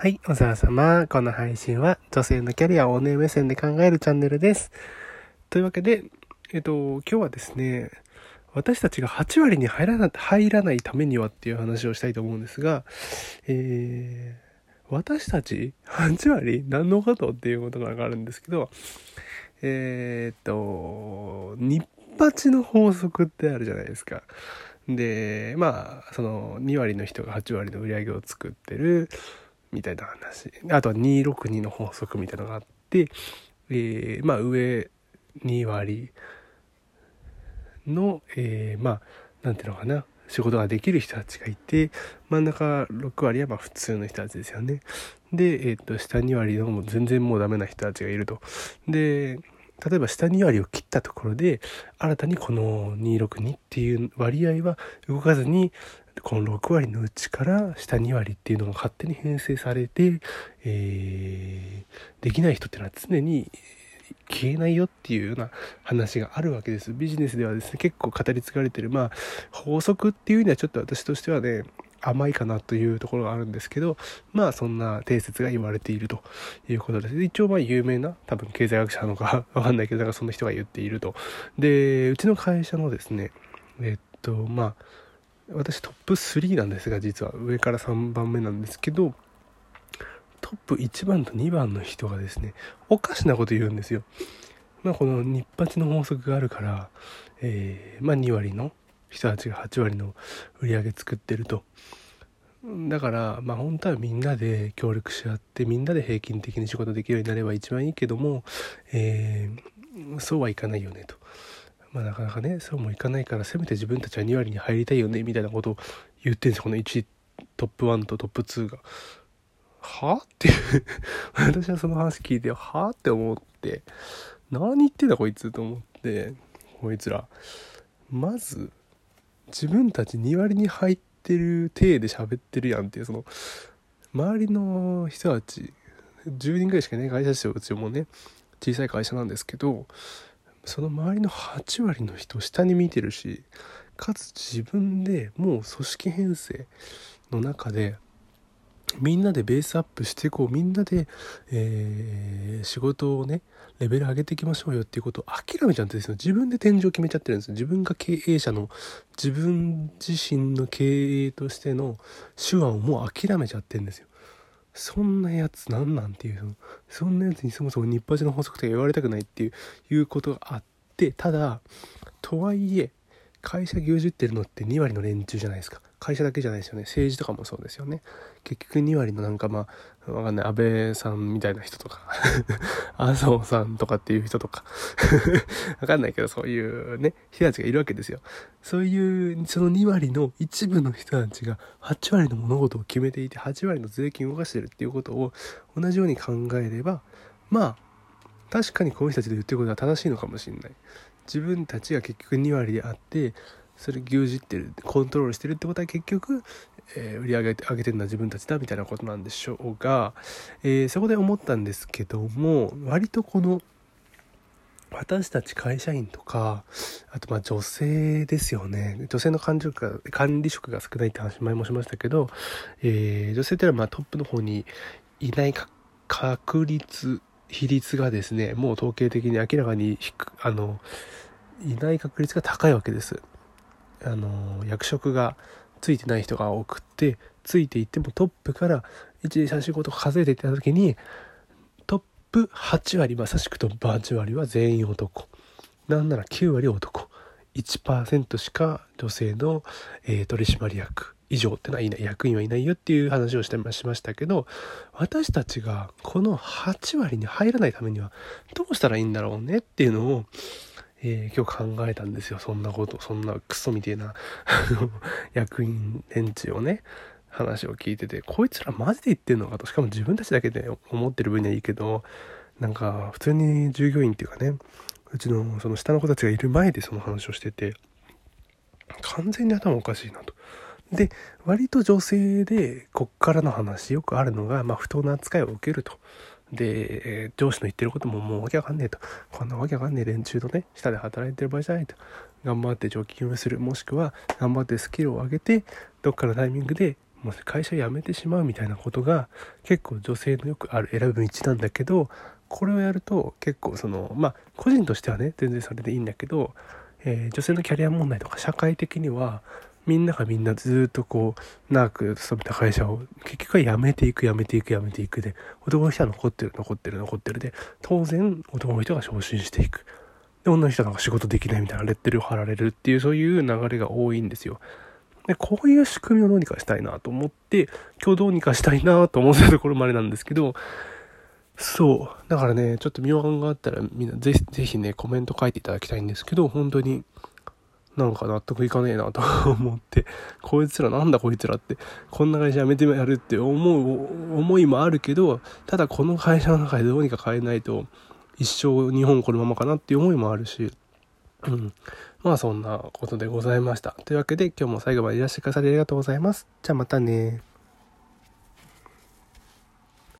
はい、お世話様。この配信は女性のキャリアをおね目線で考えるチャンネルです。というわけで、えっと、今日はですね、私たちが8割に入らな入らないためにはっていう話をしたいと思うんですが、えー、私たち8割何のことっていうことがあるんですけど、えー、っと、日八の法則ってあるじゃないですか。で、まあ、その2割の人が8割の売り上げを作ってるみたいな話。あとは262の法則みたいなのがあって、えー、まあ上2割の、えー、まあ、何ていうのかな。仕事ができる人たちがいて、真ん中6割はまあ普通の人たちですよね。で、えっ、と、下2割のも全然もうダメな人たちがいると。で、例えば下2割を切ったところで、新たにこの262っていう割合は動かずに、この6割のうちから下2割っていうのが勝手に編成されて、えー、できない人っていうのは常に消えないよっていうような話があるわけです。ビジネスではですね、結構語り継がれてる、まあ、法則っていうにはちょっと私としてはね、甘いかなというところがあるんですけど、まあそんな定説が言われているということです。一応まあ有名な、多分経済学者なのかわかんないけど、なんかそんな人が言っていると。で、うちの会社のですね、えっと、まあ、私トップ3なんですが、実は上から3番目なんですけど、トップ1番と2番の人がですね、おかしなこと言うんですよ。まあこの日八の法則があるから、えー、まあ2割の人たちが8割の売り上げ作ってると。だから、まあ本当はみんなで協力し合って、みんなで平均的に仕事できるようになれば一番いいけども、えー、そうはいかないよねと。まあなかなかね、そうもいかないから、せめて自分たちは2割に入りたいよね、みたいなことを言ってんですよ。この1、トップ1とトップ2が。はあ？っていう 私はその話聞いて、はあ？って思って、何言ってんだこいつと思って、こいつら。まず、自分たち2割に入ってる体で喋ってるやんっていうその周りの人たち10人ぐらいしかね会社ですようちもね小さい会社なんですけどその周りの8割の人下に見てるしかつ自分でもう組織編成の中でみんなでベースアップしていこうみんなで、えー、仕事をねレベル上げていきましょうよっていうことを諦めちゃってですよ。自分で天井決めちゃってるんですよ。自分が経営者の自分自身の経営としての手腕をもう諦めちゃってるんですよ。そんなやつなんなんていうそんなやつにそもそも日八の法則とか言われたくないっていういうことがあってただとはいえ会社牛耳ってるのって2割の連中じゃないですか。会社だけじゃないですよね。政治とかもそうですよね。結局2割のなんかまあわかんない。安倍さんみたいな人とか。麻生さんとかっていう人とか。わかんないけどそういうね人たちがいるわけですよ。そういうその2割の一部の人たちが8割の物事を決めていて8割の税金を動かしてるっていうことを同じように考えればまあ確かにこの人たちで言ってることは正しいのかもしれない。自分たちが結局2割であってそれ牛耳ってるコントロールしてるってことは結局、えー、売り上げ上げてるのは自分たちだみたいなことなんでしょうが、えー、そこで思ったんですけども割とこの私たち会社員とかあとまあ女性ですよね。女性の管理職が管理職が少ないって話前もしましたけど、えー、女性っていうのはまあトップの方にいない確率比率がですねもう統計的に明らかにあのいない確率が高いわけです。あの役職がついてない人が多くってついていってもトップから12345と数えていった時にトップ8割まさしくトップ8割は全員男。なんなら9割男。1%しか女性の、えー、取締役。以上ってのはいない役員はいないよっていう話をしてしましたけど私たちがこの8割に入らないためにはどうしたらいいんだろうねっていうのをえー、今日考えたんですよ。そんなこと、そんなクソみたいな、役員連中をね、話を聞いてて、こいつらマジで言ってんのかと、しかも自分たちだけで思ってる分にはいいけど、なんか、普通に従業員っていうかね、うちのその下の子たちがいる前でその話をしてて、完全に頭おかしいなと。で、割と女性で、こっからの話よくあるのが、まあ、不当な扱いを受けると。で、上司の言ってることももうわけわかんねえと。こんなわけわかんねえ連中のね、下で働いてる場合じゃないと。頑張って貯金をする。もしくは、頑張ってスキルを上げて、どっかのタイミングでもし会社辞めてしまうみたいなことが結構女性のよくある選ぶ道なんだけどこれをやると結構そのまあ個人としてはね全然それでいいんだけど、えー、女性のキャリア問題とか社会的にはみんながみんなずっとこう長く勤めた会社を結局は辞めていく辞めていく辞めていくで男の人は残ってる残ってる残ってるで当然男の人が昇進していくで女の人なんか仕事できないみたいなレッテルを貼られるっていうそういう流れが多いんですよ。でこういう仕組みをどうにかしたいなと思って今日どうにかしたいなと思ってたところまでなんですけどそう。だからね、ちょっと妙案があったらみんなぜひ、ぜひね、コメント書いていただきたいんですけど、本当になんか納得いかねえなと 思って、こいつらなんだこいつらって、こんな会社辞めてやるって思う思いもあるけど、ただこの会社の中でどうにか変えないと、一生日本このままかなっていう思いもあるし、うん。まあそんなことでございました。というわけで今日も最後までいらしてくださりありがとうございます。じゃあまたね